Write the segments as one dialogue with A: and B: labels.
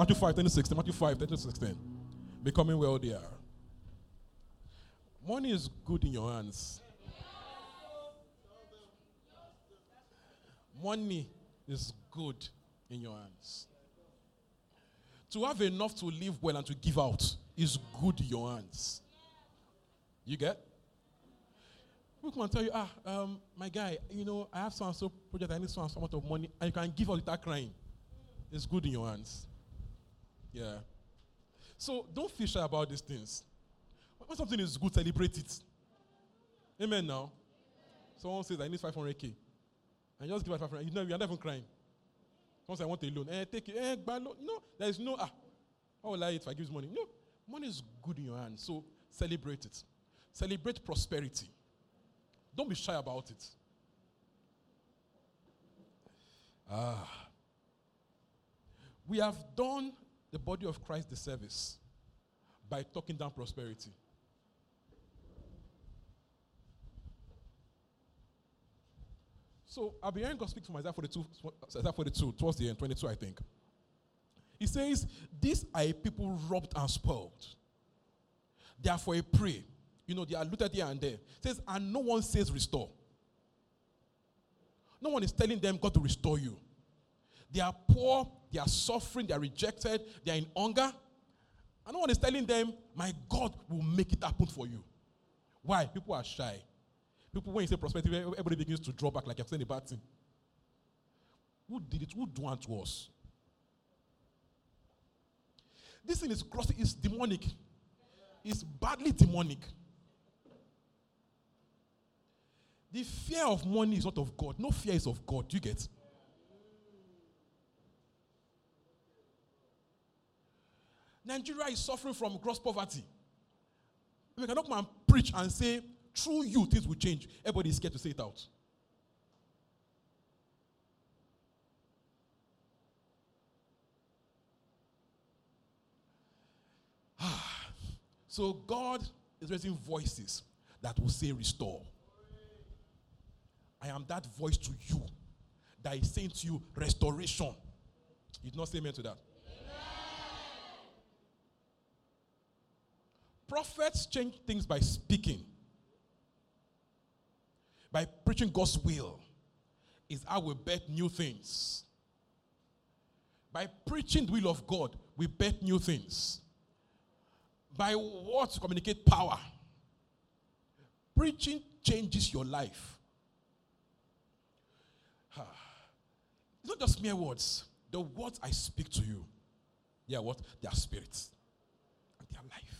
A: Matthew 5, 10 to 16. Matthew 5, 10 to 16. Becoming wealthier. Money is good in your hands. Money is good in your hands. To have enough to live well and to give out is good in your hands. You get? People and tell you, ah, um, my guy, you know, I have so and so project, I need so and so amount of money, and you can give out without crying. It's good in your hands. Yeah. So don't feel shy about these things. When something is good, celebrate it. Amen now. Someone says, I need 500k. And just give out 500 you know, you're not even crying. Someone says, I want a loan. Eh, take it. Eh, buy loan. No, there is no, ah, how will I if I give you money? No, money is good in your hands. So celebrate it. Celebrate prosperity. Don't be shy about it. Ah. We have done the body of Christ the service by talking down prosperity. So be hearing God speak from Isaiah 42, Isaiah 42 towards the end, 22, I think. He says, These are people robbed and spoiled. They are for a prey. You know, they are looted here and there. Says, and no one says restore. No one is telling them God to restore you. They are poor, they are suffering, they are rejected, they are in hunger. And no one is telling them, My God will make it happen for you. Why? People are shy. People, when you say prosperity, everybody begins to draw back like I've said a bad thing. Who did it? Who do unto us? This thing is cross, it's demonic. It's badly demonic. The fear of money is not of God. No fear is of God. Do you get? Nigeria is suffering from gross poverty. We cannot come and preach and say, through you, things will change. Everybody is scared to say it out. so God is raising voices that will say, restore. I am that voice to you that is saying to you, restoration. You did not say amen to that. Prophets change things by speaking, by preaching God's will. Is how we bet new things. By preaching the will of God, we bet new things. By words communicate power. Preaching changes your life. It's not just mere words. The words I speak to you, they are what? They are spirits. And they are life.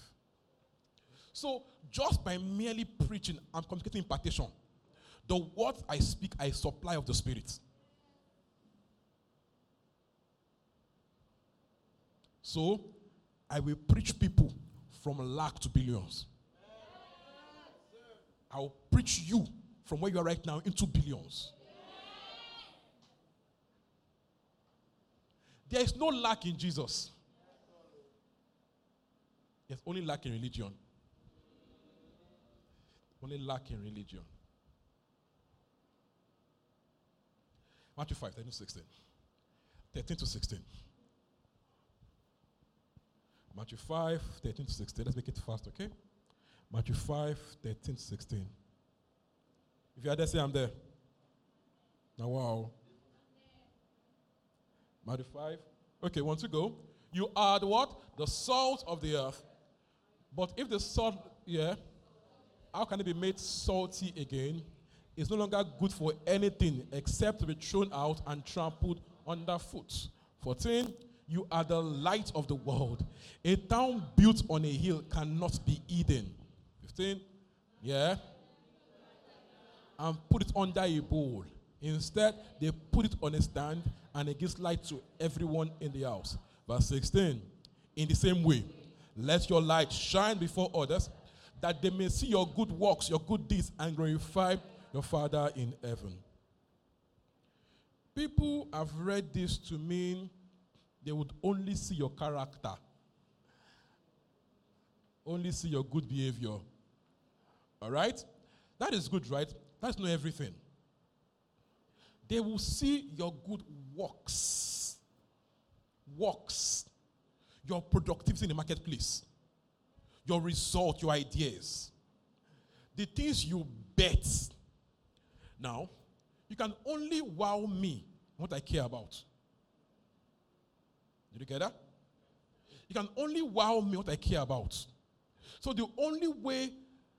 A: So, just by merely preaching and communicating impartation, the words I speak I supply of the Spirit. So, I will preach people from lack to billions. I will preach you from where you are right now into billions. There is no lack in Jesus. There's only lack in religion. Only lack in religion. Matthew 5, 13 to 16. 13 to 16. Matthew 5, 13 to 16. Let's make it fast, okay? Matthew 5, 13 to 16. If you are there, say I'm there. Now, wow. Matthew 5. Okay, one to go. You are the what? The salt of the earth. But if the salt, yeah, how can it be made salty again? It's no longer good for anything except to be thrown out and trampled underfoot. 14. You are the light of the world. A town built on a hill cannot be hidden. 15. Yeah. And put it under a bowl. Instead, they put it on a stand and it gives light to everyone in the house. Verse 16. In the same way, Let your light shine before others, that they may see your good works, your good deeds, and glorify your Father in heaven. People have read this to mean they would only see your character, only see your good behavior. All right? That is good, right? That's not everything. They will see your good works, works, your productivity in the marketplace, your result, your ideas, the things you bet. Now, you can only wow me what I care about. Did you get that? You can only wow me what I care about. So the only way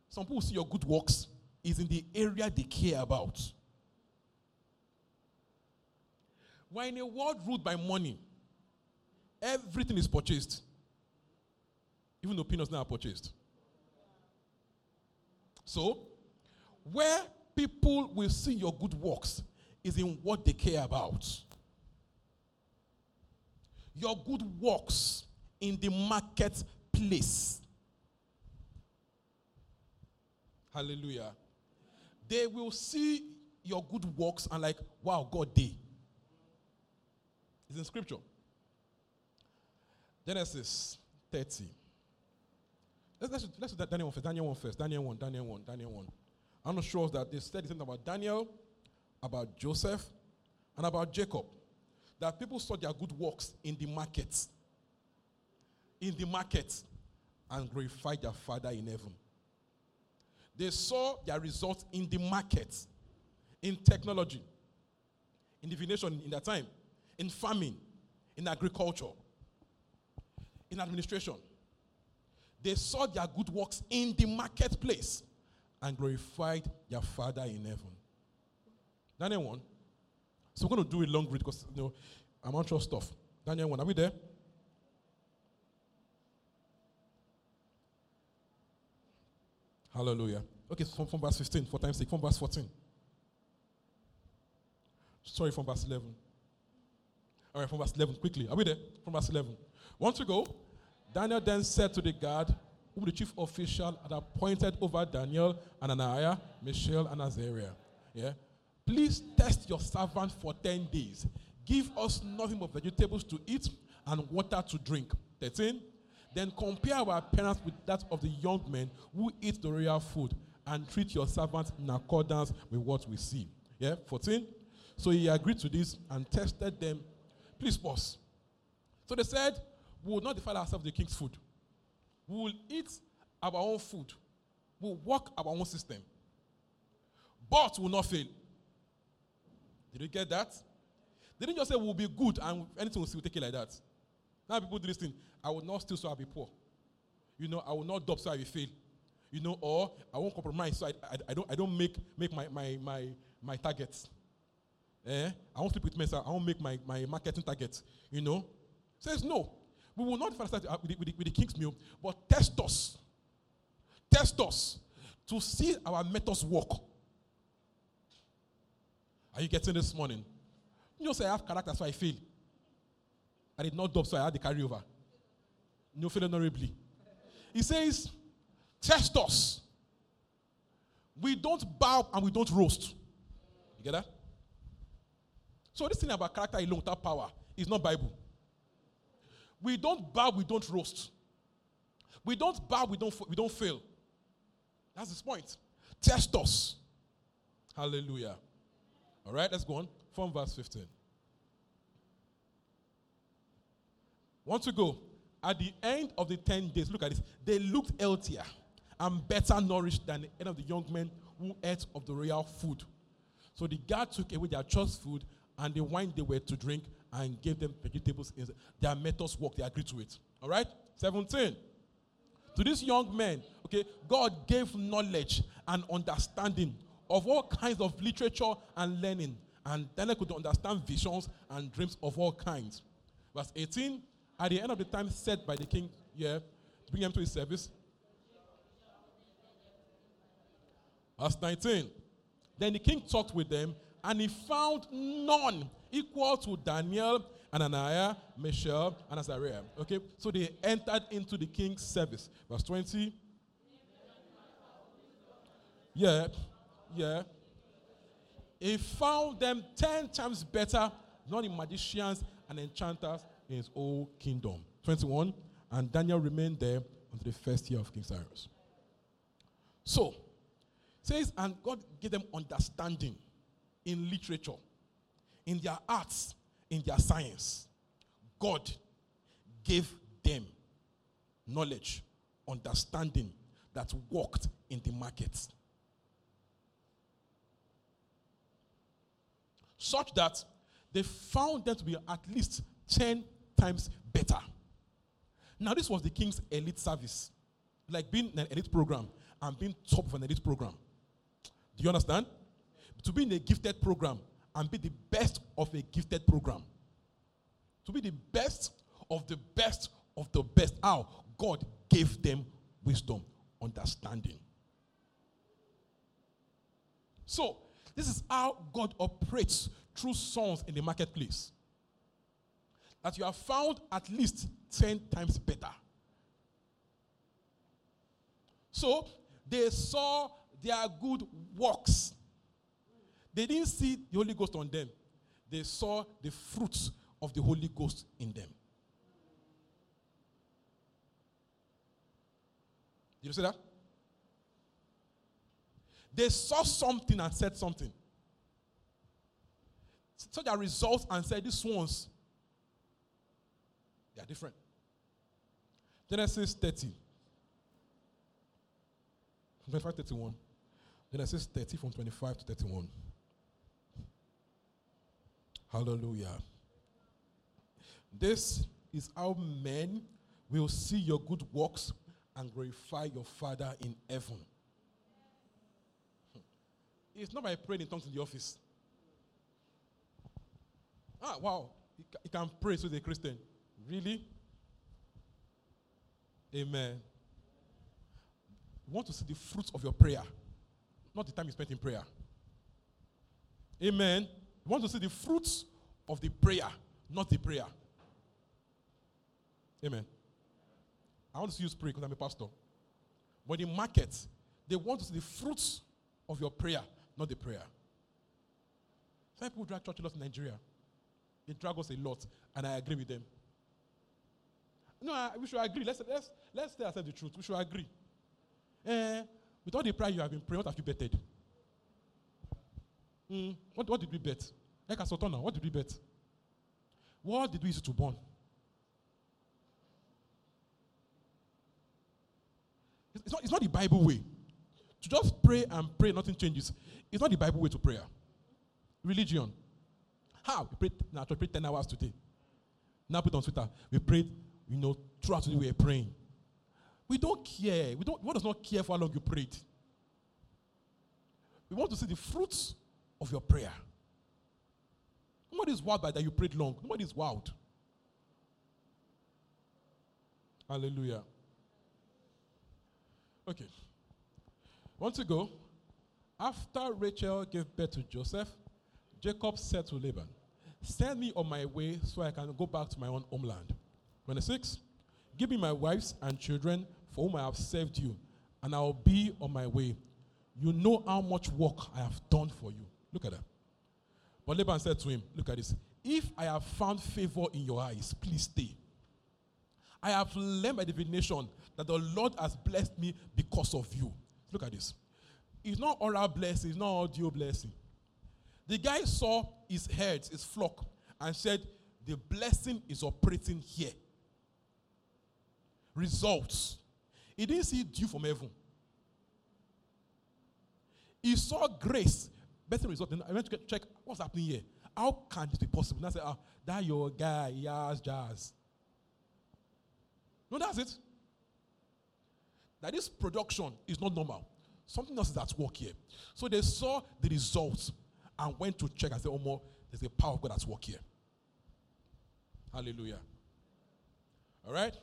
A: some people see your good works is in the area they care about. We're in a world ruled by money. Everything is purchased. Even though peanuts now are purchased. So, where people will see your good works is in what they care about. Your good works in the marketplace. Hallelujah. They will see your good works and like, wow, God did. It's in scripture. Genesis 30. Let's, let's, do Daniel 1 first. Daniel 1 first. Daniel 1, Daniel 1, Daniel 1. I'm not sure that they said something about Daniel, about Joseph, and about Jacob. That people saw their good works in the market. In the market. And glorified their Father in heaven. They saw their results in the market, in technology, in divination in that time, in farming, in agriculture, in administration. They saw their good works in the marketplace and glorified their Father in heaven. Daniel 1. So we're going to do a long read because you know I'm on your stuff. Daniel 1. Are we there? Hallelujah. Okay, from, from verse 15, for time's sake, from verse 14. Sorry, from verse 11. All right, from verse 11, quickly. Are we there? From verse 11. Once we go, Daniel then said to the guard, whom the chief official had appointed over Daniel, Ananiah, Mishael, and Azariah. Yeah? Please test your servant for 10 days. Give us nothing but vegetables to eat and water to drink. 13. Then compare our appearance with that of the young men who eat the royal food and treat your servants in accordance with what we see. Yeah, 14. So he agreed to this and tested them. Please pause. So they said, We will not defile ourselves with the king's food. We will eat our own food. We will work our own system. But we will not fail. Did you get that? They didn't just say we'll be good and anything will still take it like that. Now people do this thing. I will not steal so I'll be poor. You know, I will not doubt so I will fail. You know, or I won't compromise so I, I, I don't I don't make make my my my my targets. Eh? I won't sleep with men, so I won't make my, my marketing targets. You know? Says no. We will not start uh, with the, with, the, with the king's meal, but test us. Test us to see our methods work. Are you getting this morning? You know, say I have character, so I fail. I did not doubt, so I had the carryover. No fail honorably. He says, test us. We don't bow and we don't roast. You get that? So this thing about character alone without power is not Bible. We don't bow, we don't roast. We don't bow, we don't, we don't fail. That's his point. Test us. Hallelujah. All right, let's go on. From verse 15. Want to go? At the end of the 10 days, look at this. They looked healthier and better nourished than any of the young men who ate of the royal food. So the guard took away their choice food and the wine they were to drink and gave them vegetables. Their methods worked, they agreed to it. All right? 17. To these young men, okay, God gave knowledge and understanding of all kinds of literature and learning. And then they could understand visions and dreams of all kinds. Verse 18 At the end of the time set by the king, yeah, to bring them to his service. Verse 19 Then the king talked with them, and he found none equal to Daniel Ananiah, Mishael, and Azariah. Okay, so they entered into the king's service. Verse 20. Yeah, yeah. He found them ten times better than the magicians and enchanters in his whole kingdom. 21. And Daniel remained there until the first year of King Cyrus. So, says, and God gave them understanding in literature, in their arts, in their science. God gave them knowledge, understanding that worked in the market. Such that they found them to be at least 10 times better. Now, this was the king's elite service, like being an elite program and being top of an elite program. Do you understand? To be in a gifted program and be the best of a gifted program. To be the best of the best of the best. How? God gave them wisdom, understanding. So, this is how God operates through sons in the marketplace. That you have found at least 10 times better. So, they saw their good works. They didn't see the Holy Ghost on them, they saw the fruits of the Holy Ghost in them. Did you see that? They saw something and said something. Saw their results and said, These ones, they are different. Genesis 30. 25 31. Genesis 30 from 25 to 31. Hallelujah. This is how men will see your good works and glorify your Father in heaven. It's not by praying in tongues in the office. Ah, wow. He can pray so the Christian. Really? Amen. Want to see the fruits of your prayer, not the time you spent in prayer. Amen. You want to see the fruits of the prayer, not the prayer. Amen. I want to see you pray because I'm a pastor. But in market, they want to see the fruits of your prayer, not the prayer. Some people drag church a lot in Nigeria. They drag us a lot, and I agree with them. No, I, we should agree. Let's let's let's say the truth. We should agree. Eh, with all the prayer you have been praying, what have you betted? Mm, what, what did we bet? Eka Sotona, what did we bet? What did we use to burn? It's not, it's not the Bible way. To just pray and pray, nothing changes. It's not the Bible way to prayer. Religion. How? We prayed, now we prayed 10 hours today. Now put on Twitter. We prayed, you know, throughout the day we were praying. We don't care. We don't, God does not care for how long you prayed. We want to see the fruits of your prayer. Nobody is wild by that you prayed long. Nobody is wild. Hallelujah. Okay. Want to go? After Rachel gave birth to Joseph, Jacob said to Laban, Send me on my way so I can go back to my own homeland. 26. Give me my wives and children for whom I have served you, and I will be on my way. You know how much work I have done for you. Look at that. But Laban said to him, Look at this. If I have found favor in your eyes, please stay. I have learned by divination that the Lord has blessed me because of you. Look at this. It's not oral blessing, it's not audio blessing. The guy saw his herds, his flock, and said, The blessing is operating here. Results. He didn't see dew from heaven. He saw grace. Better result. Then I went to check what's happening here. How can this be possible? And I said, ah, that your guy, has jazz. No, that's it. That this production is not normal. Something else is at work here. So they saw the results and went to check and said, Oh, more, there's a power of God at work here. Hallelujah. All right?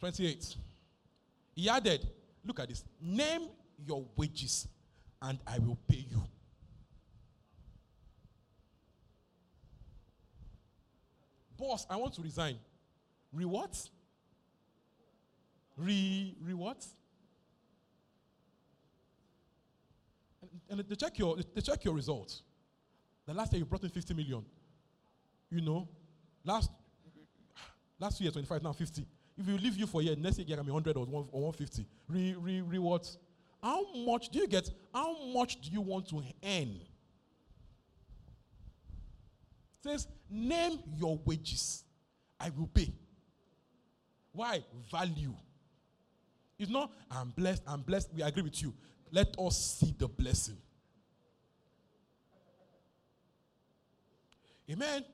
A: 28. He added, Look at this. Name your wages and I will pay you. Boss, I want to resign. Re what? Re, re what? And, and they check your they check your results. The last year you brought in 50 million. You know, last last year 25, now 50. If you leave you for a year, next year you can be 100 or, one, or 150. Re, re? How much do you get? How much do you want to earn? Says, name your wages. I will pay. Why? Value. It's not, I'm blessed, I'm blessed. We agree with you. Let us see the blessing. Amen.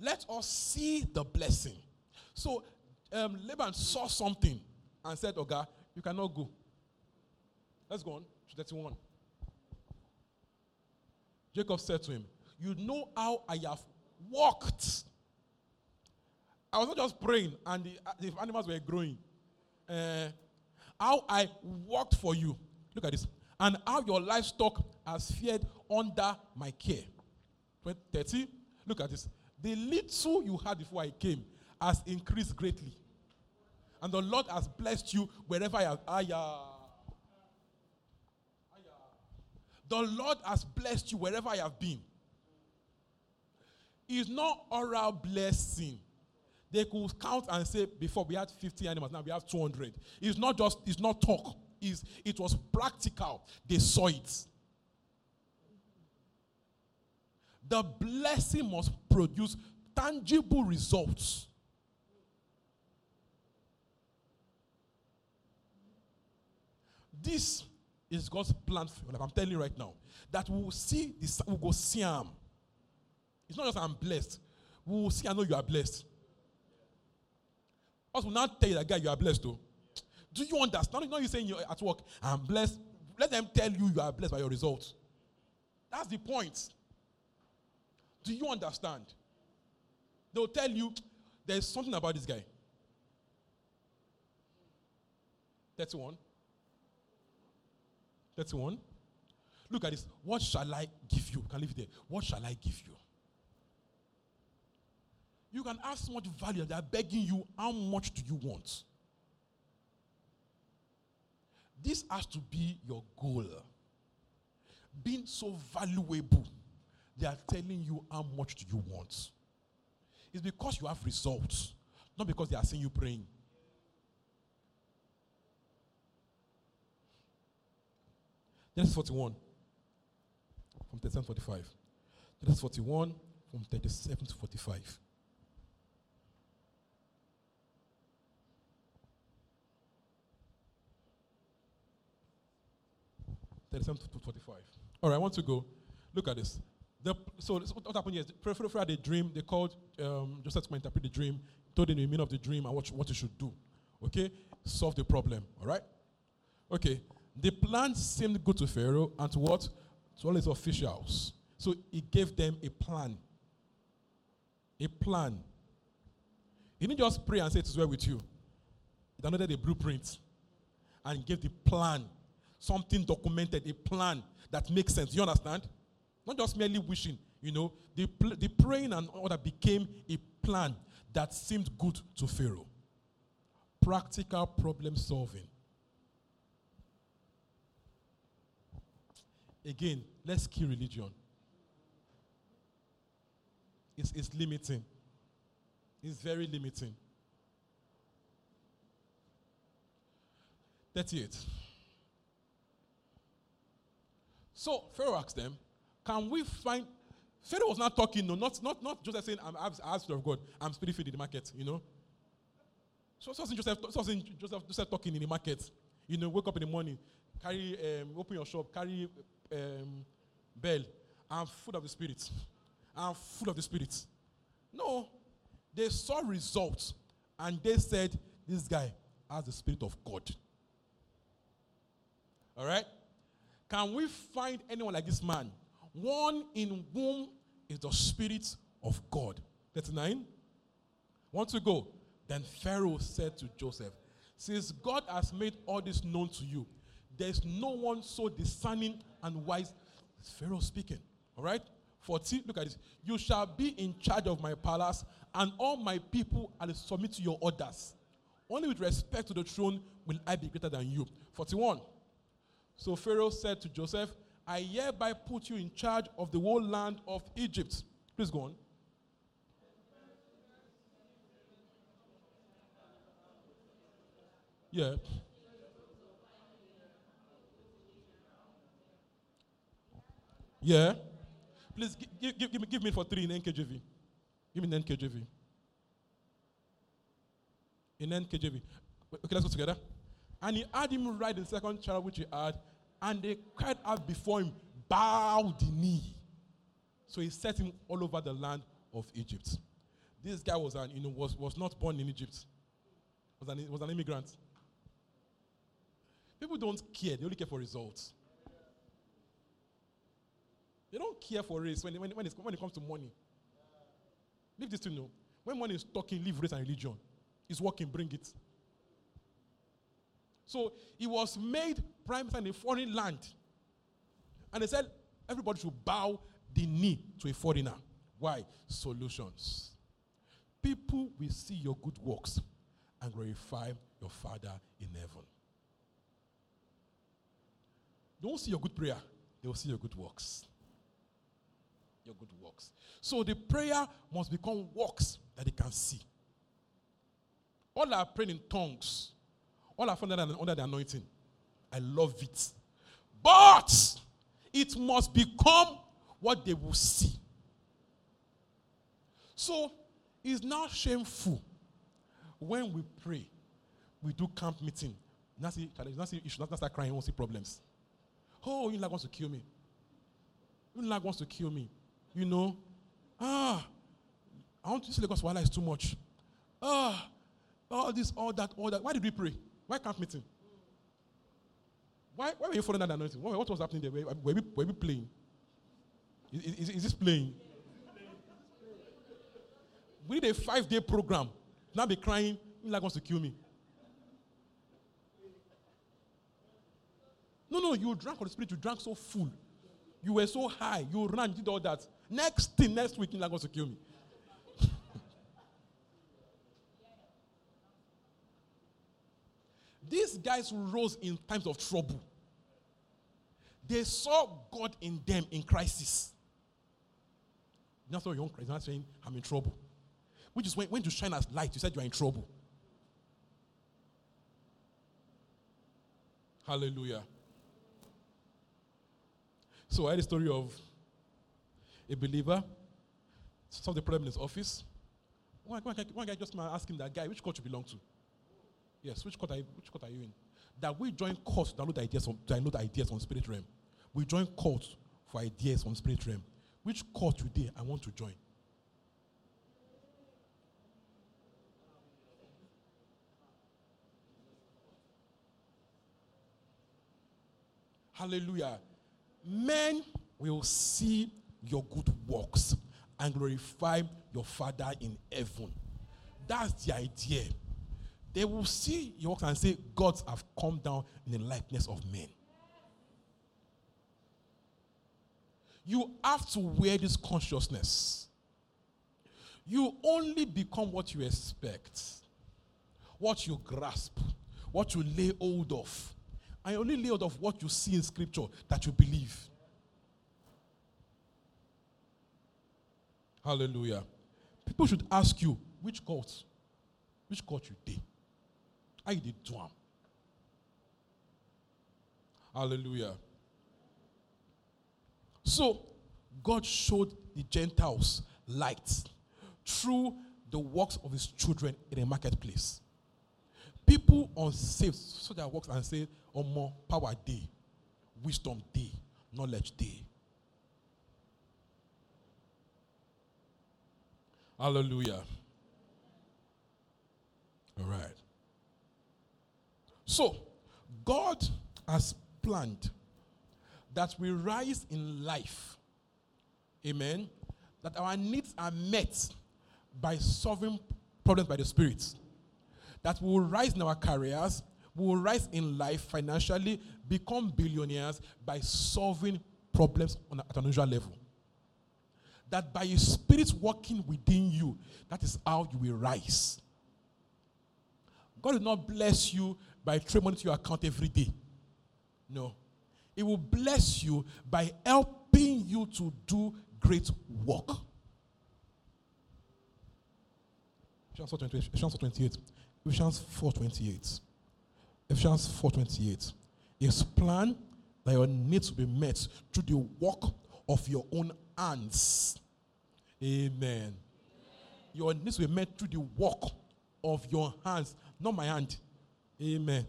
A: Let us see the blessing. So um, Laban saw something and said, Okay, you cannot go. Let's go on to 31. Jacob said to him, You know how I have walked. I was not just praying and the, uh, the animals were growing. Uh, how I worked for you. Look at this. And how your livestock has fared under my care. 30. Look at this. The little you had before I came has increased greatly. And the Lord has blessed you wherever I have. Ayah. The Lord has blessed you wherever I have been. It's not oral blessing. They could count and say, before we had 50 animals, now we have 200. It's not just, it's not talk. It's, it was practical. They saw it. The blessing must produce tangible results. This is God's plan for I'm telling you right now. That we will see this, we will go see him. It's not just I'm blessed. We will see, I know you are blessed. Us will not tell you that guy you are blessed though. Do you understand? Not you saying you're at work, I'm blessed. Let them tell you you are blessed by your results. That's the point. Do you understand? They'll tell you there's something about this guy. 31. 31. Look at this. What shall I give you? Can leave it there. What shall I give you? You can ask much value, they're begging you, how much do you want? This has to be your goal. Being so valuable, they are telling you how much do you want. It's because you have results, not because they are seeing you praying. Genesis 41 from 37 to 45. Genesis 41 from 37 to 45. 37 to 45. All right, I want to go. Look at this. The, so what, happened here is Pharaoh had a dream. They called um, Joseph to interpret the dream, told him the meaning of the dream and what, what he should do. Okay? Solve the problem. All right? Okay. The plan seemed good to Pharaoh and to what? To all his officials. So he gave them a plan. A plan. He didn't just pray and say it is well with you. He downloaded a blueprint and gave the plan something documented, a plan that makes sense. You understand? Not just merely wishing, you know. The, the praying and all that became a plan that seemed good to Pharaoh. Practical problem solving. Again, let's kill religion. It's, it's limiting. It's very limiting. 38. So Pharaoh asked them, Can we find Pharaoh was not talking, no, not not not Joseph saying, I'm asked of God, I'm spirit filled in the market, you know. So so Joseph, so Joseph, Joseph talking in the market, you know, wake up in the morning, carry um, open your shop, carry um, bell. I'm full of the spirit. I'm full of the spirit. No, they saw results and they said, This guy has the spirit of God. All right? Can we find anyone like this man? One in whom is the Spirit of God. 39. Want to go? Then Pharaoh said to Joseph, Since God has made all this known to you, there's no one so discerning and wise. Pharaoh speaking. All right? 40. Look at this. You shall be in charge of my palace and all my people to submit to your orders. Only with respect to the throne will I be greater than you. 41. So Pharaoh said to Joseph, I hereby put you in charge of the whole land of Egypt. Please go on. Yeah. Yeah. Please give, give, give, me, give me for three in NKJV. Give me an NKJV. In NKJV. Okay, let's go together. And he had him ride the second chariot which he had, and they cried out before him, Bow the knee. So he set him all over the land of Egypt. This guy was an, you know, was, was not born in Egypt. Was an, was an immigrant. People don't care, they only care for results. They don't care for race when, when, when, when it comes to money. Leave this to know. When money is talking, leave race and religion. It's working, bring it. So he was made prime minister in a foreign land. And they said everybody should bow the knee to a foreigner. Why? Solutions. People will see your good works and glorify your Father in heaven. Don't see your good prayer, they will see your good works. Your good works. So the prayer must become works that they can see. All are praying in tongues. All are under the anointing. I love it. But it must become what they will see. So it's not shameful when we pray, we do camp meeting. Not see, not see, you should not start crying, you won't see problems. Oh, Unilag wants to kill me. Unilag wants to kill me. You know? Ah, I want to see Lagos Wala is too much. Ah, all this, all that, all that. Why did we pray? Why camp meeting? Why, why were you following that anointing? What, what was happening there? Were, were, we, were we playing? Is, is, is this playing? We did a five day program. Now be crying, Unilag wants to kill me. No, no, you drank on the spirit, you drank so full. You were so high, you ran, did all that. Next thing, next week, you're going to kill me. These guys rose in times of trouble. They saw God in them in crisis. That's why you're not saying, I'm in trouble. Which is when, when you shine as light, you said you're in trouble. Hallelujah. So I had a story of a believer solved the problem in his office. One guy just asked him that guy, which court you belong to? Yes, which court are you, which court are you in? That we join courts to download ideas on, download ideas on spirit realm. We join courts for ideas on spirit realm. Which court today I want to join? Hallelujah men will see your good works and glorify your Father in heaven. That's the idea. They will see your works and say, Gods have come down in the likeness of men. You have to wear this consciousness. You only become what you expect, what you grasp, what you lay hold of. I only lay hold of what you see in scripture that you believe. Hallelujah. People should ask you, which court? Which court you did? I did them. Hallelujah. So, God showed the Gentiles light through the works of his children in a marketplace. People unsaved so their works and say, or more power day, wisdom day, knowledge day. Hallelujah. All right. So, God has planned that we rise in life. Amen. That our needs are met by solving problems by the Spirit. That we will rise in our careers, we will rise in life financially, become billionaires by solving problems on, at an unusual level. that by His Spirit working within you, that is how you will rise. God will not bless you by throwing money to your account every day. No. It will bless you by helping you to do great work. Ephesians 4:28. Ephesians 4:28. Ephesians 4:28. His plan that your needs will be met through the work of your own hands. Amen. Your needs will be met through the work of your hands, not my hand. Amen.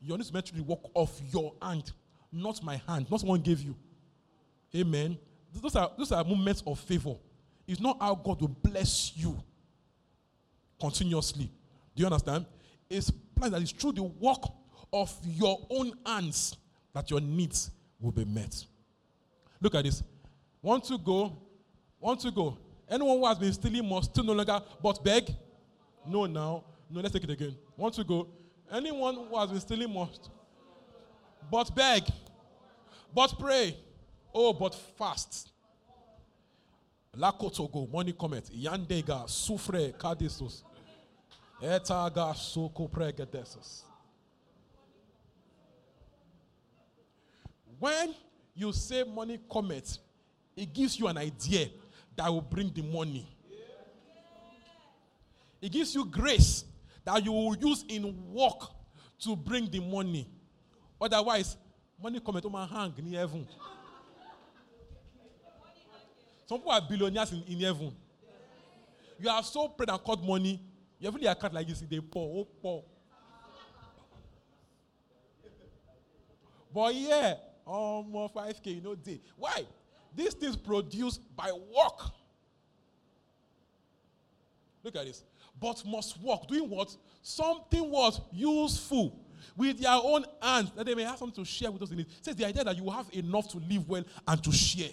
A: Your needs be met through the work of your hand, not my hand, not someone gave you. Amen. Those are, those are moments of favor. It's not how God will bless you continuously. Do you understand? It's plan it's through the work of your own hands that your needs will be met. Look at this. Want to go? Want to go? Anyone who has been stealing must still no longer but beg? No, now. No, let's take it again. Want to go? Anyone who has been stealing must but beg, but pray, oh, but fast. Lakotogo, money comment. Yandega, sufre, kadisus. Etaga, soko pregedesus. When you say money comment, it gives you an idea that will bring the money. It gives you grace that you will use in work to bring the money. Otherwise, money come on my hang in heaven. Some people are billionaires in, in heaven. You have so prayed and caught money. You have really a card like this, they poor, oh, poor. But yeah, um, 5k, you know, day. Why? These things produced by work. Look at this. But must work. Doing what? Something was useful with their own hands that they may have something to share with us in it. Says the idea that you have enough to live well and to share.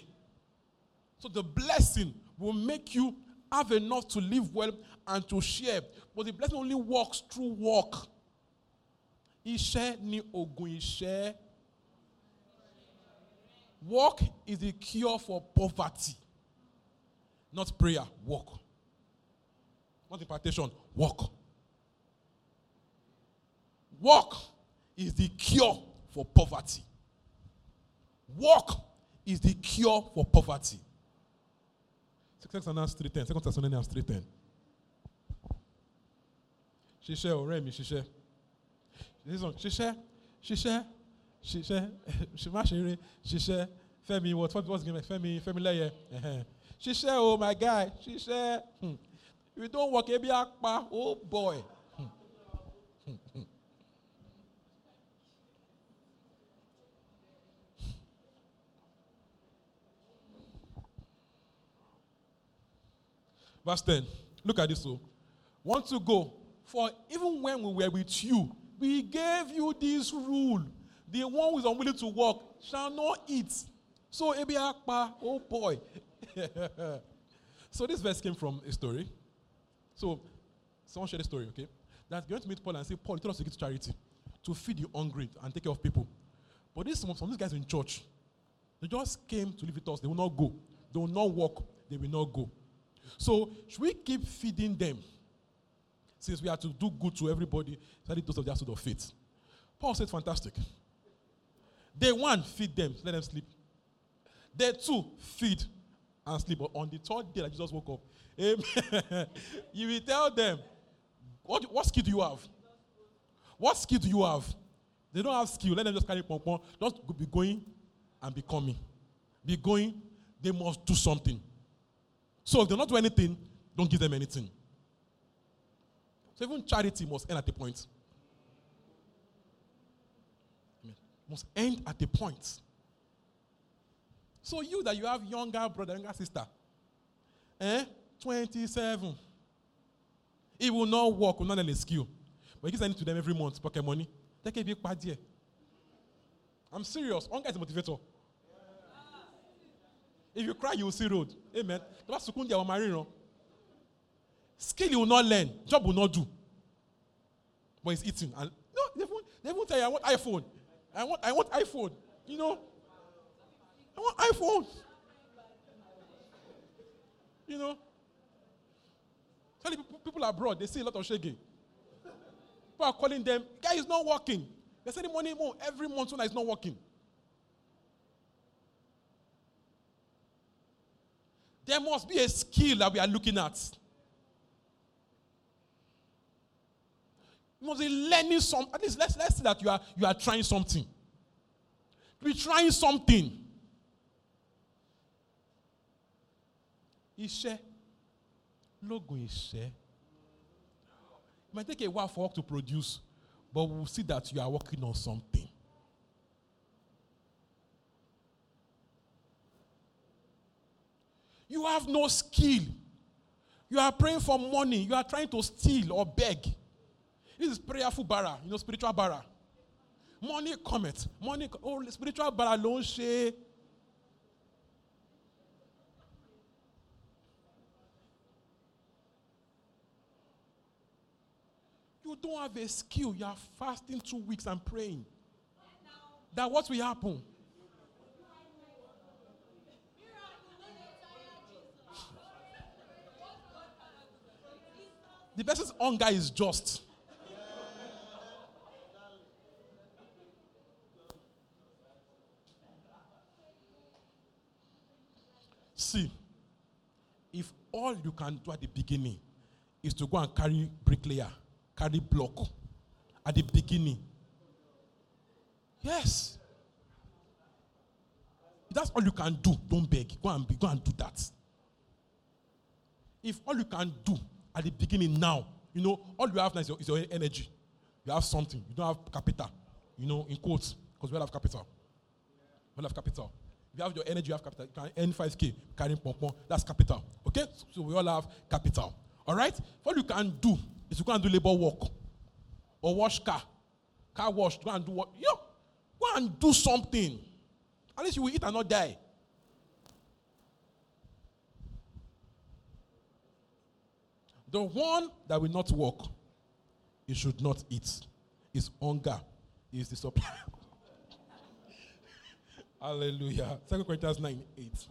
A: So the blessing will make you have enough to live well and to share. But the blessing only works through work. Iṣẹ́ ni ogun iṣẹ́. Work is the cure for poverty. Not prayer, work. Not impartation, work. Work is the cure for poverty. Work is the cure for poverty. Second Thessalonians 3.10. Second Thessalonians 3.10. Ṣiṣẹ́ ọ̀rẹ́ mi ṣiṣẹ́. Ṣiṣẹ́ ṣiṣẹ́ ṣiṣẹ́ eré ṣiṣẹ́ Fẹ́mi what what what's the name Fẹ́mi Fẹ́mi lẹ́yẹ. Ṣiṣẹ́ o my guy ṣiṣẹ́. Hmm. You don't work ebi apá oh boy. Verse 10. Look at this. So, want to go. For even when we were with you, we gave you this rule. The one who is unwilling to work shall not eat. So, Ebi Akpa, oh boy. so, this verse came from a story. So, someone shared a story, okay? That went to meet Paul and say, Paul, told us to give to charity, to feed the hungry and take care of people. But this some, of these guys in church, they just came to live with us. They will not go. They will not walk. They will not go. So should we keep feeding them? Since we are to do good to everybody, study those of their sort of faith. Paul said, fantastic. Day one, feed them, let them sleep. Day two, feed and sleep. But on the third day that Jesus woke up, amen, you will tell them, what, what skill do you have? What skill do you have? They don't have skill. Let them just carry pom pom. Just be going and be coming. Be going. They must do something. So if they don't do anything, don't give them anything. So even charity must end at a point. Must end at a point. So you that you have younger brother, younger sister, eh? 27. It will not work, will not a skill. But you give sending to them every month, pocket money. Take a big part here. I'm serious. Guy is a motivator. If you cry, you will see road. Amen. Will marry you. Skill you will not learn. Job will not do. But he's eating. And no, they won't, they won't tell you, I want iPhone. I want, I want iPhone. You know? I want iPhone. You know? Tell people, abroad, they see a lot of shaking. People are calling them, guy is not working. They're sending money more every month when it's not working. There must be a skill that we are looking at. You must be learning some. At least let's, let's say that you are you are trying something. Be trying something. Iṣẹ́ lógun iṣẹ́. It might take a while for work to produce, but we'll see that you are working on something. You have no skill. You are praying for money. You are trying to steal or beg. This is prayerful bara, you know, spiritual bara. Money comet. Money, oh, spiritual bara ló ń don't have a skill. You are fasting two weeks and praying. That what will happen? The person's hunger is just. See, if all you can do at the beginning is to go and carry bricklayer, carry block at the beginning, yes. That's all you can do, don't beg. Go and be, go and do that. If all you can do at the beginning now, you know, all you have now is your, is your energy. You have something. You don't have capital. You know, in quotes, because we all have capital. We all have capital. If you have your energy, you have capital. You can earn 5k carrying pom That's capital. Okay? So we all have capital. All right? What you can do is you go and do labor work or wash car. Car wash. Go and do what? Yo, go and do something. At least you will eat and not die. The one that will not work, he should not eat. Is hunger. Is the supply. Hallelujah. Second Corinthians 9 8.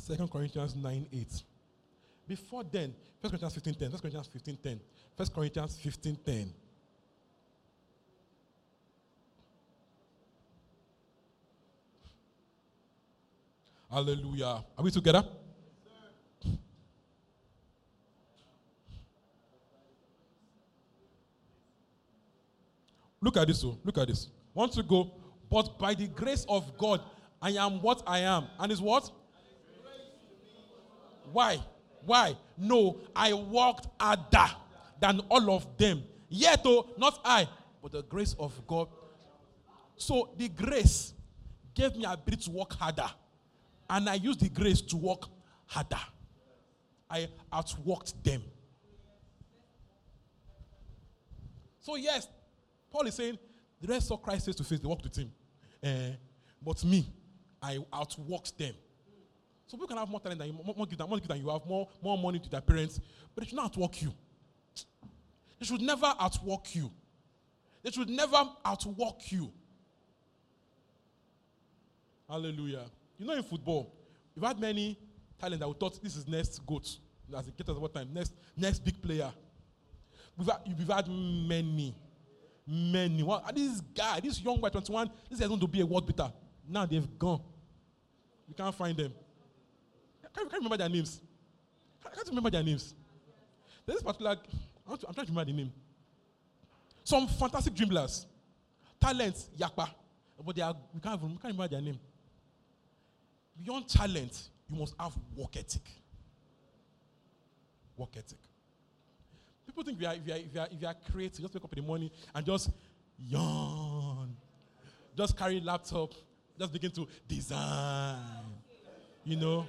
A: Second Corinthians 9 8. Before then, First Corinthians 15 10. First Corinthians 15 10. First Corinthians 15 10. Hallelujah. Are we together? Look at this. Oh. Look at this. Want to go, but by the grace of God, I am what I am. And is what? Why? Why? No, I walked harder than all of them. Yet, oh, not I, but the grace of God. So the grace gave me ability to work harder. And I used the grace to work harder. I outworked them. So, yes, Paul is saying the rest saw Christ face to face, they walked with him. Uh, but me, I outworked them. So people can have more talent than you, more, more, than, more than you have, more, more money to their parents, but they should not outwork you. They should never outwork you. They should never outwork you. Hallelujah. You know, in football, we've had many talent that we thought this is next goat, as a kid at what time, next, next big player. We've had, we've had many many. Well, this guy, this young boy, 21, this is going to be a world beater. Now they've gone. You can't find them. I can't, remember their names. I can't remember their names. There's this particular, I'm trying to remember the name. Some fantastic dribblers, talents, yakpa, but they are, we can't, we can't remember their name. Beyond talent, you must have work ethic. Work ethic. People think if you are, if you are, if you are, if you are creative, just wake up in the morning and just yawn. Just carry laptop, just begin to design. You know?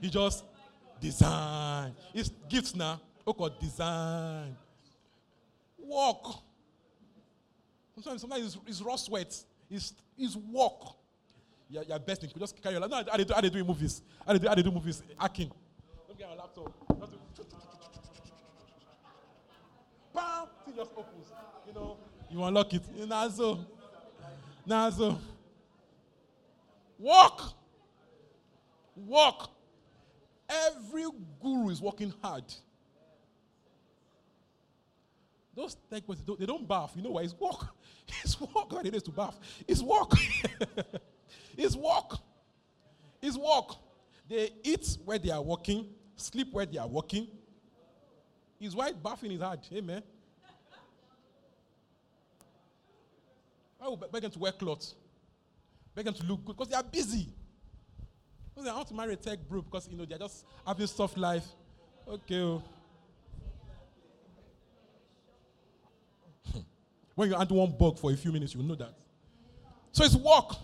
A: You just design. It's gifts now. Oh okay, design. Walk. Sometimes, sometimes it's, it's raw sweat. It's, it's walk. You're, you're best in just carry your laptop. No, I, I, do, I do movies. I do, I do movies. Hacking. Don't get your laptop. Bam! Thing just opens. You know, you unlock it. Now, so walk. Walk. Every guru is working hard. Those tech they don't bath. You know why? It's work. It's work. God, it is to bath. It's work. it's work. It's work. They eat where they are working, sleep where they are working. His wife bathing is hard. Amen. I will beg them to wear clothes. Beg them to look good because they are busy. They want to marry a tech bro because you know they're just having soft life. Okay. Oh. when you handle one bug for a few minutes, you know that. So it's work.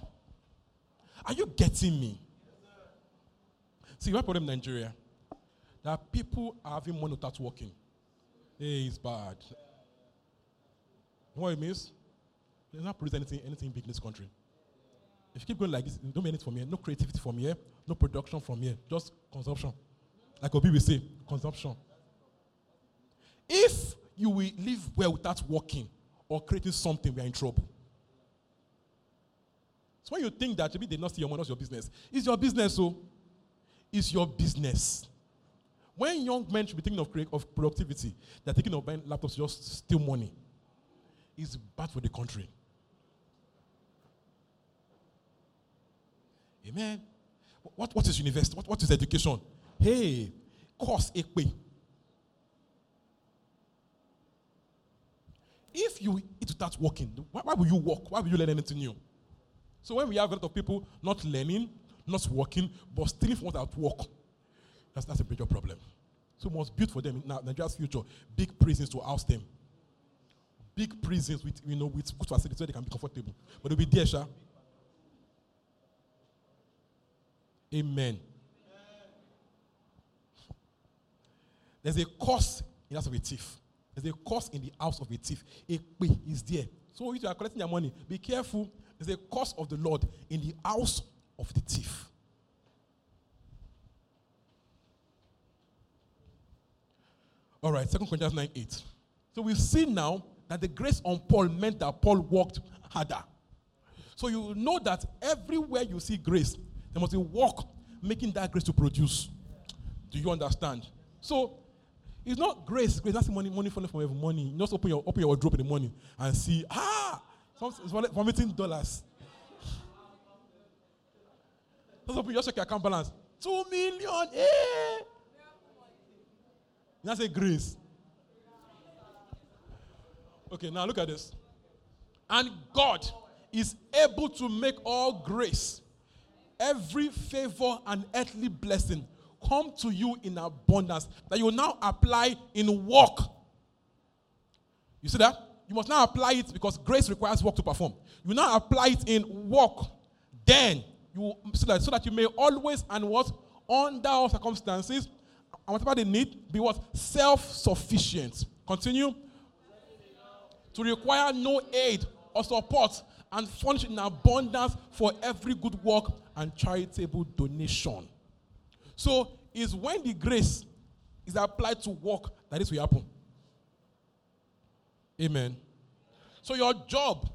A: Are you getting me? See, my problem in Nigeria, that people are having money without working. Hey, it's bad. You know what it means? There's not produce anything, anything big in this country. If you keep going like this, make anything from here, no creativity from here, no production from here, just consumption. Like Obi will say, consumption. If you will live well without working or creating something, we are in trouble. So when you think that maybe they not see your money, that's your business. It's your business, so it's your business. When young men should be thinking of, of productivity, they're thinking of buying laptops just steal money. It's bad for the country. Amen. What, what is university? What, what is education? Hey, course ekpe. If you to start working, why, why will you work? Why will you learn anything new? So when we have a lot of people not learning, not working, but stealing from at work, that's, that's a major problem. So we must build for them in Nigeria's future big prisons to house them. Big prisons with you know with good facilities so they can be comfortable. But they'll be there, sure. Amen. There's a cost in the house of a thief. There's a cost in the house of a thief. A pay is there. So if you are collecting your money, be careful. There's a cost of the Lord in the house of the thief. All right, Second Corinthians 9 8. So we see now that the grace on Paul meant that Paul worked harder. So you know that everywhere you see grace, there must be work making that grace to produce. Do you understand? So it's not grace. Grace, that's money, money falling from heaven. Money. You just open your open your wardrobe in the morning and see, ah, vomiting dollars. Just open, just check your account balance. Two million, eh? That's a grace. Okay, now look at this. And God is able to make all grace every favor and earthly blessing come to you in abundance that you now apply in work. You see that? You must now apply it because grace requires work to perform. You now apply it in work. Then you so that, so that you may always and what under all circumstances and whatever they need be what self-sufficient. Continue to require no aid or support and furnish in abundance for every good work and charitable donation. So, it's when the grace is applied to work that this will happen. Amen. So, your job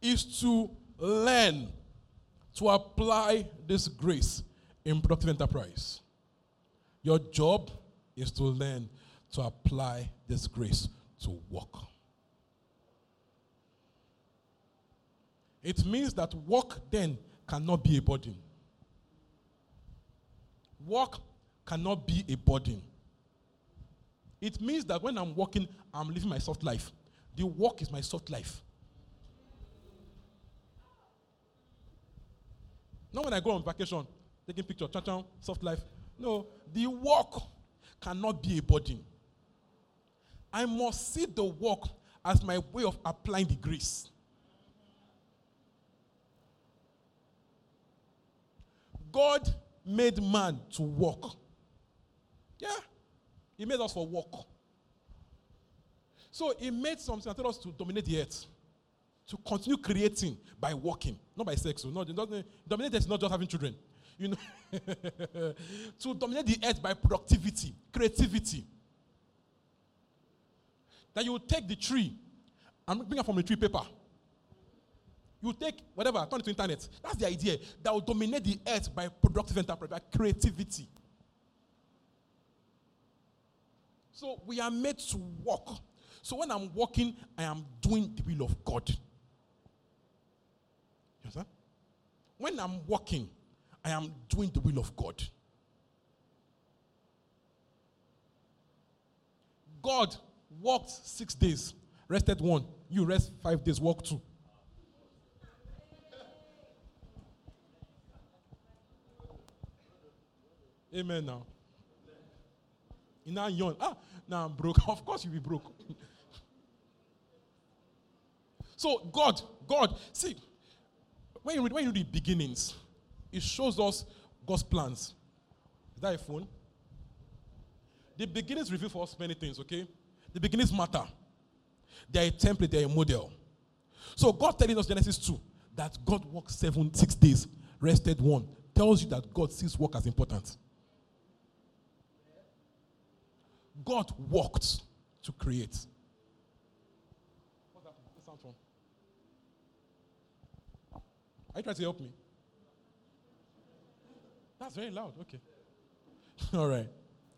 A: is to learn to apply this grace in productive enterprise. Your job is to learn to apply this grace to work. It means that work then cannot be a burden. Work cannot be a burden. It means that when I'm working, I'm living my soft life. The work is my soft life. Not when I go on vacation, taking picture, cha soft life. No, the work cannot be a burden. I must see the work as my way of applying the grace. God made man to work. Yeah. He made us for work. So he made something and told us to dominate the earth. To continue creating by working, not by sex. So no, dominate is not just having children. You know, to dominate the earth by productivity, creativity. That you take the tree and bring it from the tree paper. You take whatever, turn it to internet. That's the idea that will dominate the earth by productive enterprise, by creativity. So we are made to walk. So when I'm walking, I am doing the will of God. You understand? When I'm walking, I am doing the will of God. God walked six days, rested one. You rest five days, walk two. Amen now. You now yawn. Ah, now I'm broke. Of course you'll be broke. so God, God, see, when you read, when you read beginnings, it shows us God's plans. Is that a phone? The beginnings reveal for us many things, okay? The beginnings matter. They are a template, they are a model. So God telling us Genesis 2 that God worked seven, six days, rested one, tells you that God sees work as important. God worked to create. What's that? What's? Are you trying to help me? That's very loud. Okay. All right.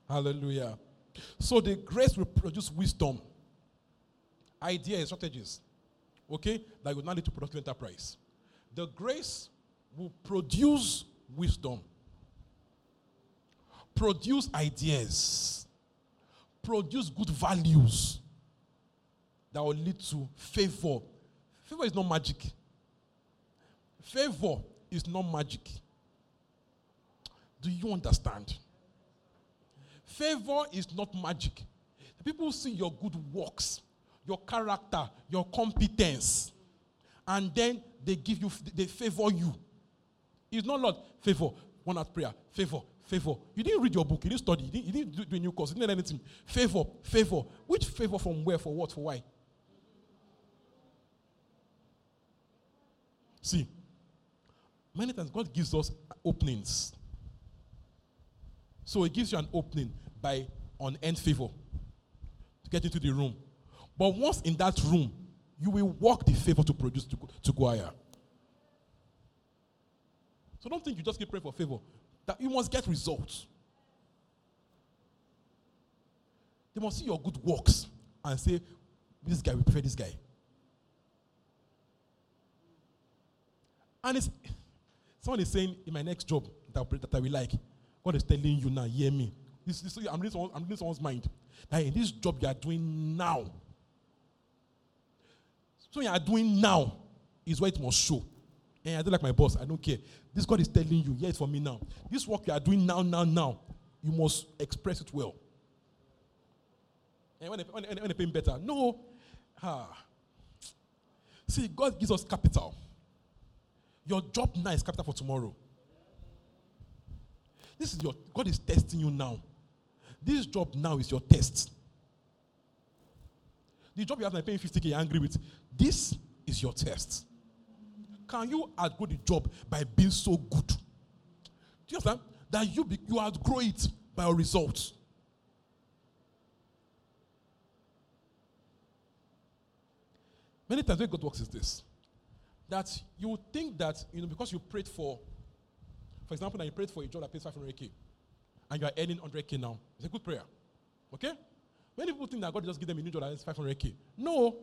A: Hallelujah. So the grace will produce wisdom, ideas, strategies. Okay? That will not lead to productive enterprise. The grace will produce wisdom, produce ideas, produce good values that will lead to favor. Favor is not magic. Favor is not magic. Do you understand? Favor is not magic. People see your good works, your character, your competence, and then they give you, they favor you. It's not Lord, favor, one at prayer, favor, favor. You didn't read your book, you didn't study, you didn't, you didn't do a new course, you didn't learn anything. Favor, favor. Which favor from where, for what, for why? See, many times God gives us openings. So He gives you an opening by on end favor to get into the room. But once in that room, you will work the favor to produce to, to go higher. So don't think you just keep praying for favor. That you must get results. They must see your good works and say, this guy, we prefer this guy. And it's someone is saying in my next job that, that I will like, God is telling you now, hear me. This, this, I'm, reading I'm reading someone's mind. That in this job you are doing now, so you are doing now is what it must show. And I don't like my boss. I don't care. This God is telling you, yeah, it's for me now. This work you are doing now, now, now, you must express it well. And when they, when, they- when they pay me better, no. Ah. See, God gives us capital. Your job now is capital for tomorrow. This is your God is testing you now. This job now is your test. The job you have now paying 50k, you're angry with. This is your test. Can you outgrow the job by being so good? Do you understand? That you be, you outgrow it by your results. Many times when God works is this. That you think that, you know, because you prayed for, for example, now you prayed for a job that pays 500k and you are earning 100k now. It's a good prayer. Okay? Many people think that God just give them a new job that is 500k. No.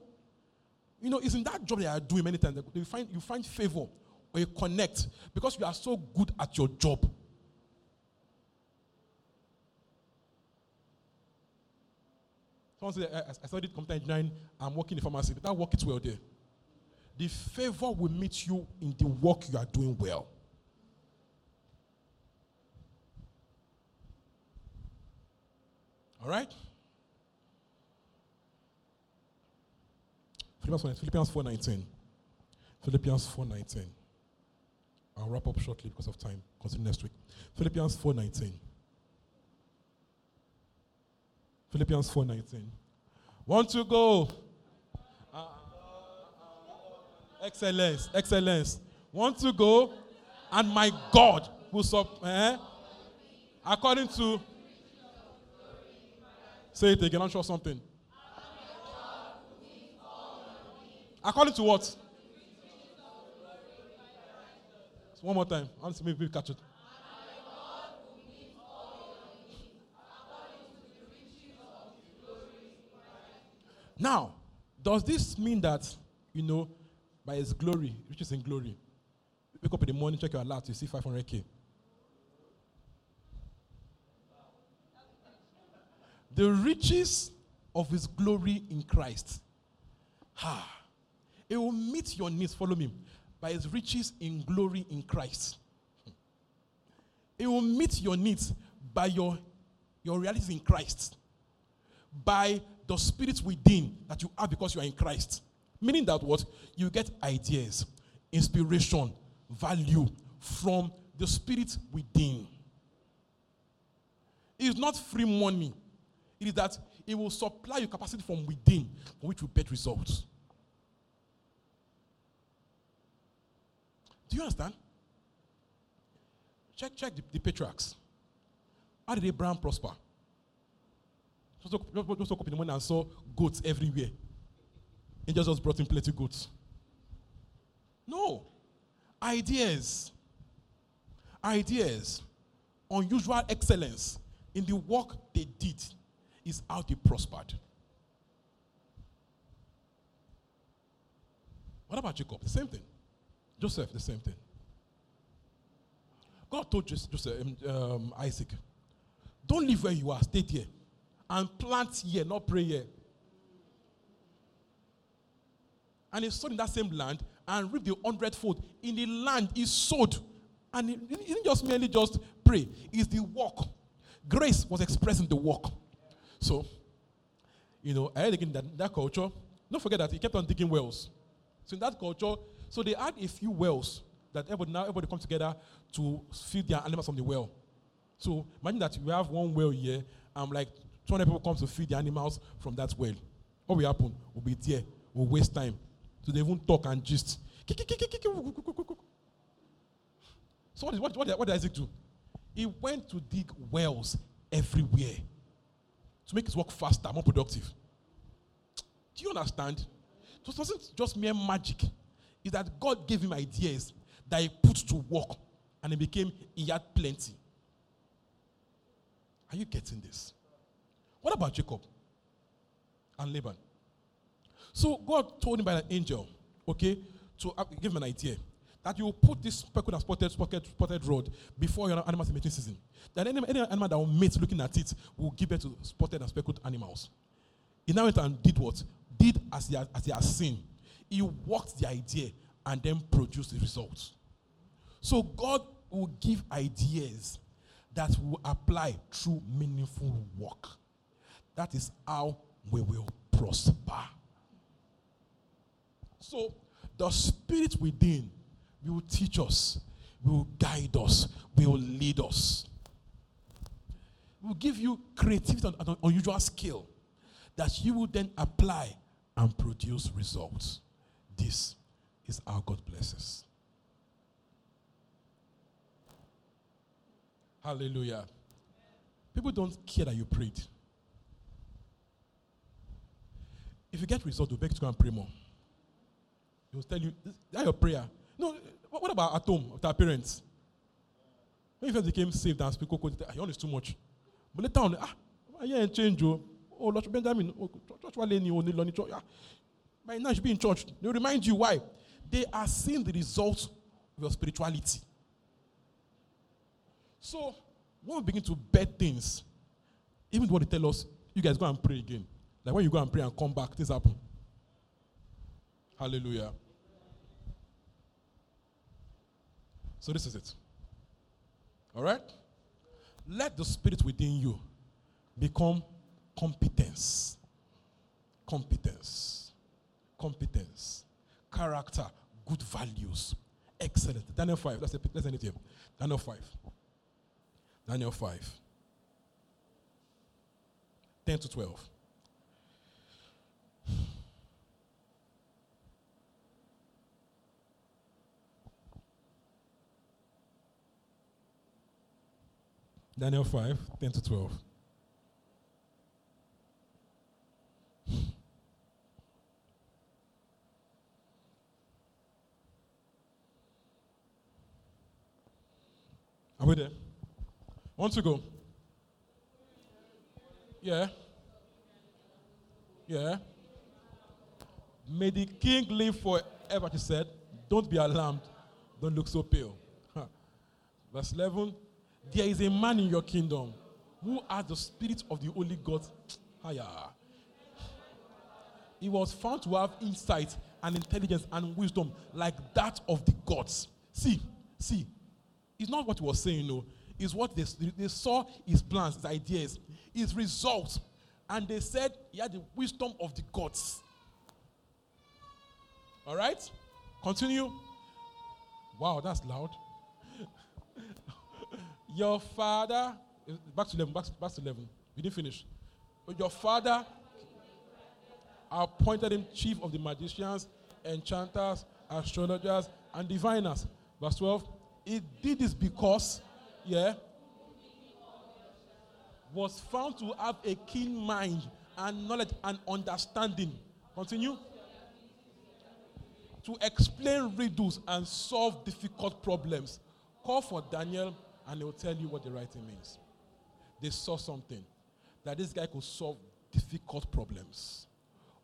A: You know, it's in that job that are doing many times you find, you find favor or you connect because you are so good at your job. Someone said, I, I studied computer engineering, I'm working in pharmacy, but that work is well there. The favor will meet you in the work you are doing well. All right? Philippians 4, Philippians 4.19. Philippians 4.19. I'll wrap up shortly because of time. Continue next week. Philippians 4.19. Philippians 4.19. Want to go? Excellence, excellence. Want to go? And my God will sup. Eh? According to. Say it again. I'm sure something. According to what? One more time. I want to maybe catch it. Now, does this mean that, you know, by his glory, which is in glory, you wake up in the morning, check your alert, you see 500k? The riches of his glory in Christ. Ha. It will meet your needs. Follow me. By his riches in glory in Christ. It will meet your needs by your, your realities in Christ. By the spirit within that you have because you are in Christ. Meaning that what? You get ideas, inspiration, value from the spirit within. It is not free money. It is that it will supply your capacity from within, for which will get results. Do you understand? Check, check the, the patriarchs. How did Abraham prosper? Just woke, just woke up in the morning and saw goats everywhere. Angels just brought in plenty of goats. No. Ideas. Ideas. Unusual excellence in the work they did is how they prospered. What about Jacob? The same thing. Joseph, the same thing. God told Joseph, um, um, Isaac, don't live where you are, stay here and plant here, not pray here. And he sowed in that same land and reaped the hundredfold. In the land he sowed. And he didn't just merely just pray, it's the work. Grace was expressed in the work. So, you know, I heard again that that culture, don't forget that he kept on digging wells. So in that culture, so they had a few wells that everybody now everybody come together to feed their animals from the well. So imagine that we have one well here, and like 200 people come to feed the animals from that well. What will happen? We'll be there. We'll waste time. So they won't talk and just. So what, what, what, what did Isaac do? He went to dig wells everywhere to make his work faster, more productive. Do you understand? So it wasn't just mere magic. It's that God gave him ideas that he put to work and it became, he had plenty. Are you getting this? What about Jacob and Laban? So God told him by an angel, okay, to uh, give him an idea that you will put this speckled and spotted, spotted, spotted rod before your animals mating season. That any, any animal that will mate looking at it will give birth to spotted and speckled animals. He now went and did what? Did as he, as he has seen. He worked the idea and then produced the results. So God will give ideas that will apply through meaningful work. That is how we will prosper. So, the spirit within will teach us, will guide us, will lead us. Will give you creativity and an unusual skill that you will then apply and produce results. This is how God blesses. Hallelujah. People don't care that you prayed. If you get results, they'll beg to go and pray more. They'll tell you, that your prayer. No, what about at home our parents? When you first became saved and speak, ah, you is too much. But later on, ah, yeah, and change you. Oh, Lord Benjamin, oh, church oni lo church. Ah, by now you should be in church. They remind you why. They are seeing the results of your spirituality. So when we begin to bet things, even what they tell us, you guys go and pray again. Like when you go and pray and come back, things happen. Hallelujah. So this is it. All right? Let the spirit within you become competence. Competence. Competence. Character. Good values. Excellent. Daniel 5. Let's, let's end it here. Daniel 5. Daniel 5. 10 to 12. Daniel 5, 10 to 12. Are we there? Want to go? Yeah. Yeah. May the king live forever, he said. Don't be alarmed. Don't look so pale. Huh. Verse 11 There is a man in your kingdom who has the spirit of the Holy God. Higher. He was found to have insight and intelligence and wisdom like that of the gods. See, see, it's not what he was saying, no. It's what they, they saw his plans, his ideas, his results. And they said he had the wisdom of the gods. All right? Continue. Wow, that's loud. Your father, back to 11, back, back to 11. We didn't finish. Your father appointed him chief of the magicians, enchanters, astrologers, and diviners. Verse 12. He did this because, yeah, was found to have a keen mind and knowledge and understanding. Continue. To explain riddles and solve difficult problems. Call for Daniel and he'll tell you what the writing means. They saw something that this guy could solve difficult problems,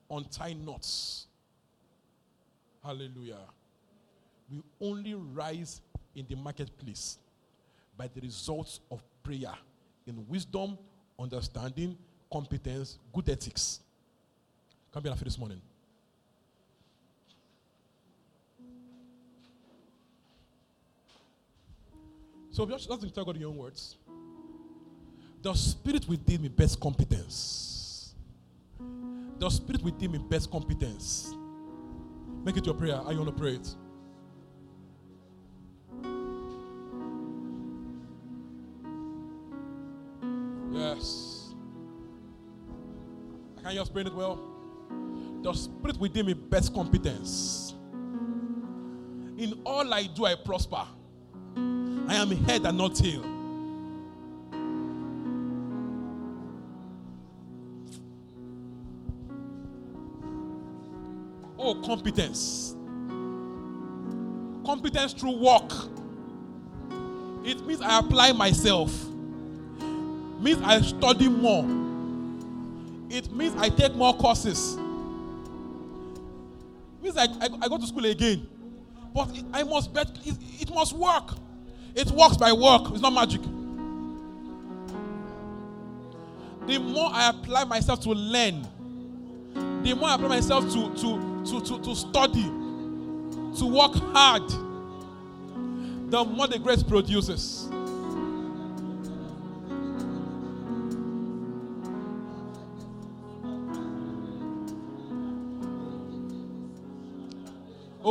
A: untie knots. Hallelujah. We only rise in the marketplace by the results of prayer in wisdom, understanding, competence, good ethics. Come here this morning. So just let's tell God in your own words. The spirit within me best competence. The spirit within me best competence. Make it your prayer. You want to pray it? Yes. Can you explain it well? The spirit within me best competence. In all I do, I prosper. I am head and not tail. Oh, competence. Competence through work. It means I apply myself. Means I study more. It means I take more courses. It Means I, I, I go to school again. But it, I must bet it, it must work. It works by work, it's not magic. The more I apply myself to learn, the more I apply myself to, to, to, to, to study, to work hard, the more the grace produces.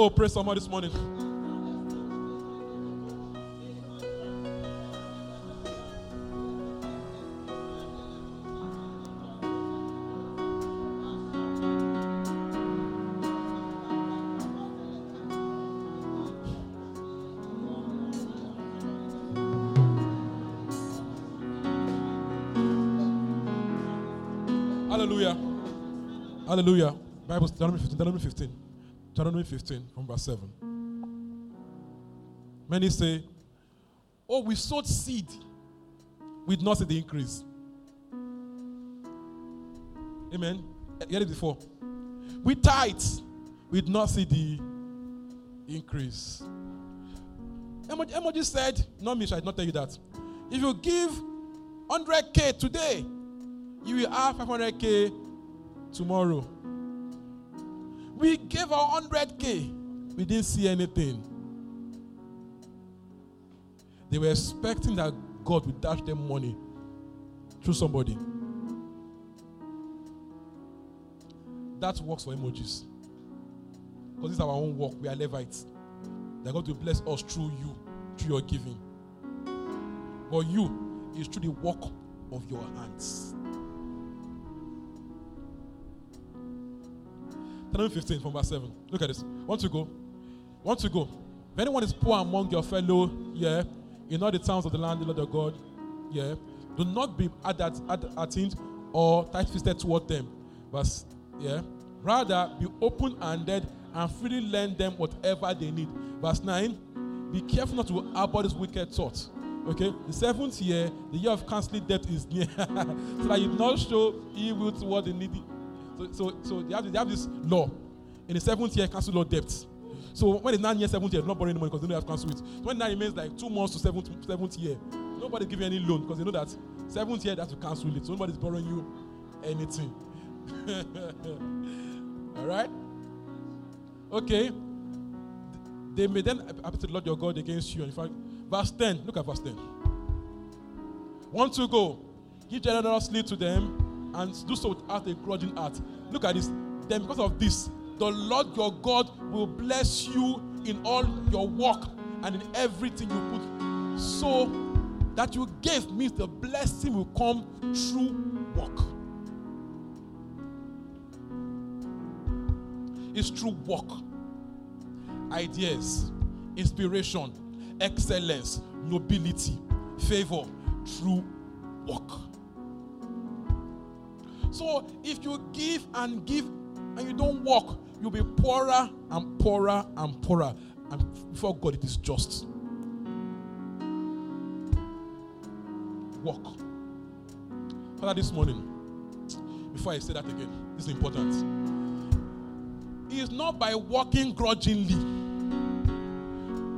A: Oh, praise someone this morning. Hallelujah. Hallelujah. Bible, Deuteronomy 15, Deuteronomy 15. Deuteronomy 15 from verse 7. Many say, Oh, we sowed seed. We did not see the increase. Amen. Eh, you heard it before. We tithe. We did not see the increase. Emoji said, Not me, I did not tell you that. If you give 100k today, you will have 500k tomorrow. We gave our 100k, we didn't see anything. They were expecting that God would dash them money through somebody. That works for emojis. Because it's our own work. We are Levites. They're going to bless us through you, through your giving. But you is through the work of your hands. Deuteronomy 15 from verse 7. Look at this. Want to go? Want to go? If anyone is poor among your fellow, yeah, in all the towns of the land, the Lord your God, yeah, do not be attentive or tight-fisted toward them. Verse, yeah. Rather, be open-handed and freely lend them whatever they need. Verse 9. Be careful not to harbor this wicked thought. Okay? The seventh year, the year of canceling debt is near. so that you not show evil toward the needy. So, so, so they, have, they have this law. In the seventh year, cancel all debts. So when it's nine year seventh year, not borrowing any money because they don't have cancel it. So when that remains like two months to seventh, seventh year, nobody give you any loan because they know that seventh year they have to cancel it. So nobody's borrowing you anything. all right? Okay. They may then appeal to the Lord your God against you. In fact, verse 10, look at verse 10. Want to go, give generously to them and do so without a grudging heart. Look at this. Then, because of this, the Lord your God will bless you in all your work and in everything you put. So that you gave means the blessing will come through work. It's through work. Ideas, inspiration, excellence, nobility, favor, through work. So if you give and give and you don't work, you'll be poorer and poorer and poorer. And before God, it is just. Work. Father, this morning, before I say that again, this is important. It is not by working grudgingly.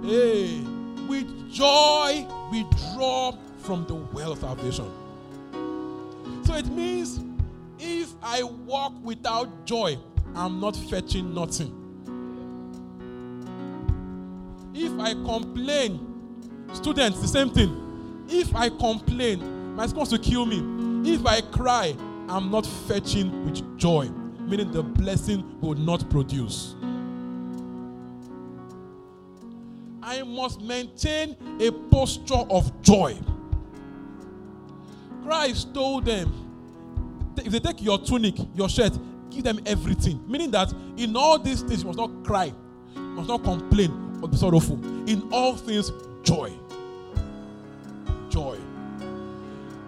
A: Hey, with joy we draw from the well of salvation. So it means I walk without joy, I'm not fetching nothing. If I complain, students, the same thing. If I complain, my wants to kill me. If I cry, I'm not fetching with joy, meaning the blessing will not produce. I must maintain a posture of joy. Christ told them, if they take your tunic, your shirt, give them everything. Meaning that in all these things, you must not cry, you must not complain or be sorrowful. In all things, joy. Joy.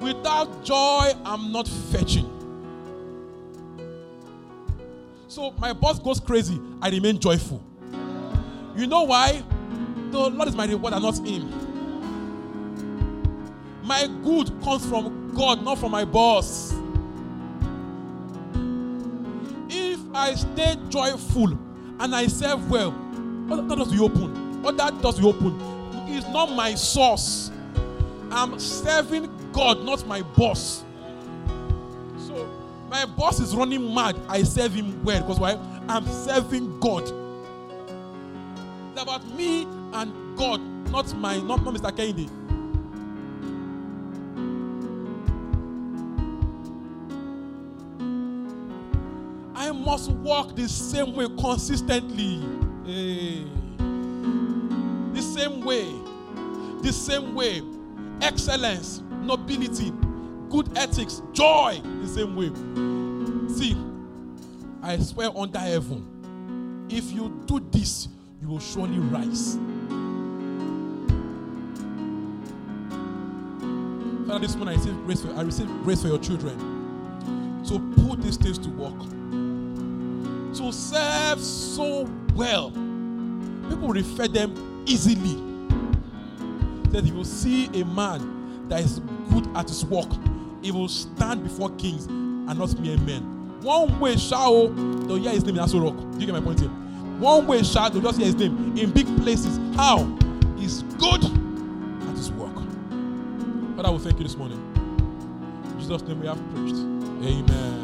A: Without joy, I'm not fetching. So my boss goes crazy, I remain joyful. You know why? The Lord is my reward and not him. My good comes from God, not from my boss. I stay joyful and I serve well, other doors will open. Other doors will open. It's not my source. I'm serving God, not my boss. So my boss is running mad. I serve him well because why? I'm serving God. It's about me and God, not my, not, not Mr. Kennedy. Must walk the same way consistently. Hey. The same way. The same way. Excellence, nobility, good ethics, joy, the same way. See, I swear under heaven, if you do this, you will surely rise. Father, this morning I receive grace for, I receive grace for your children. So put these things to work to serve so well. People refer them easily. That you will see a man that is good at his work, he will stand before kings and not mere men. One way shall they'll hear his name in Aso Rock. Do you get my point here? One way shall they'll just hear his name in big places. How? He's good at his work. Father, will thank you this morning. In Jesus' name we have preached. Amen.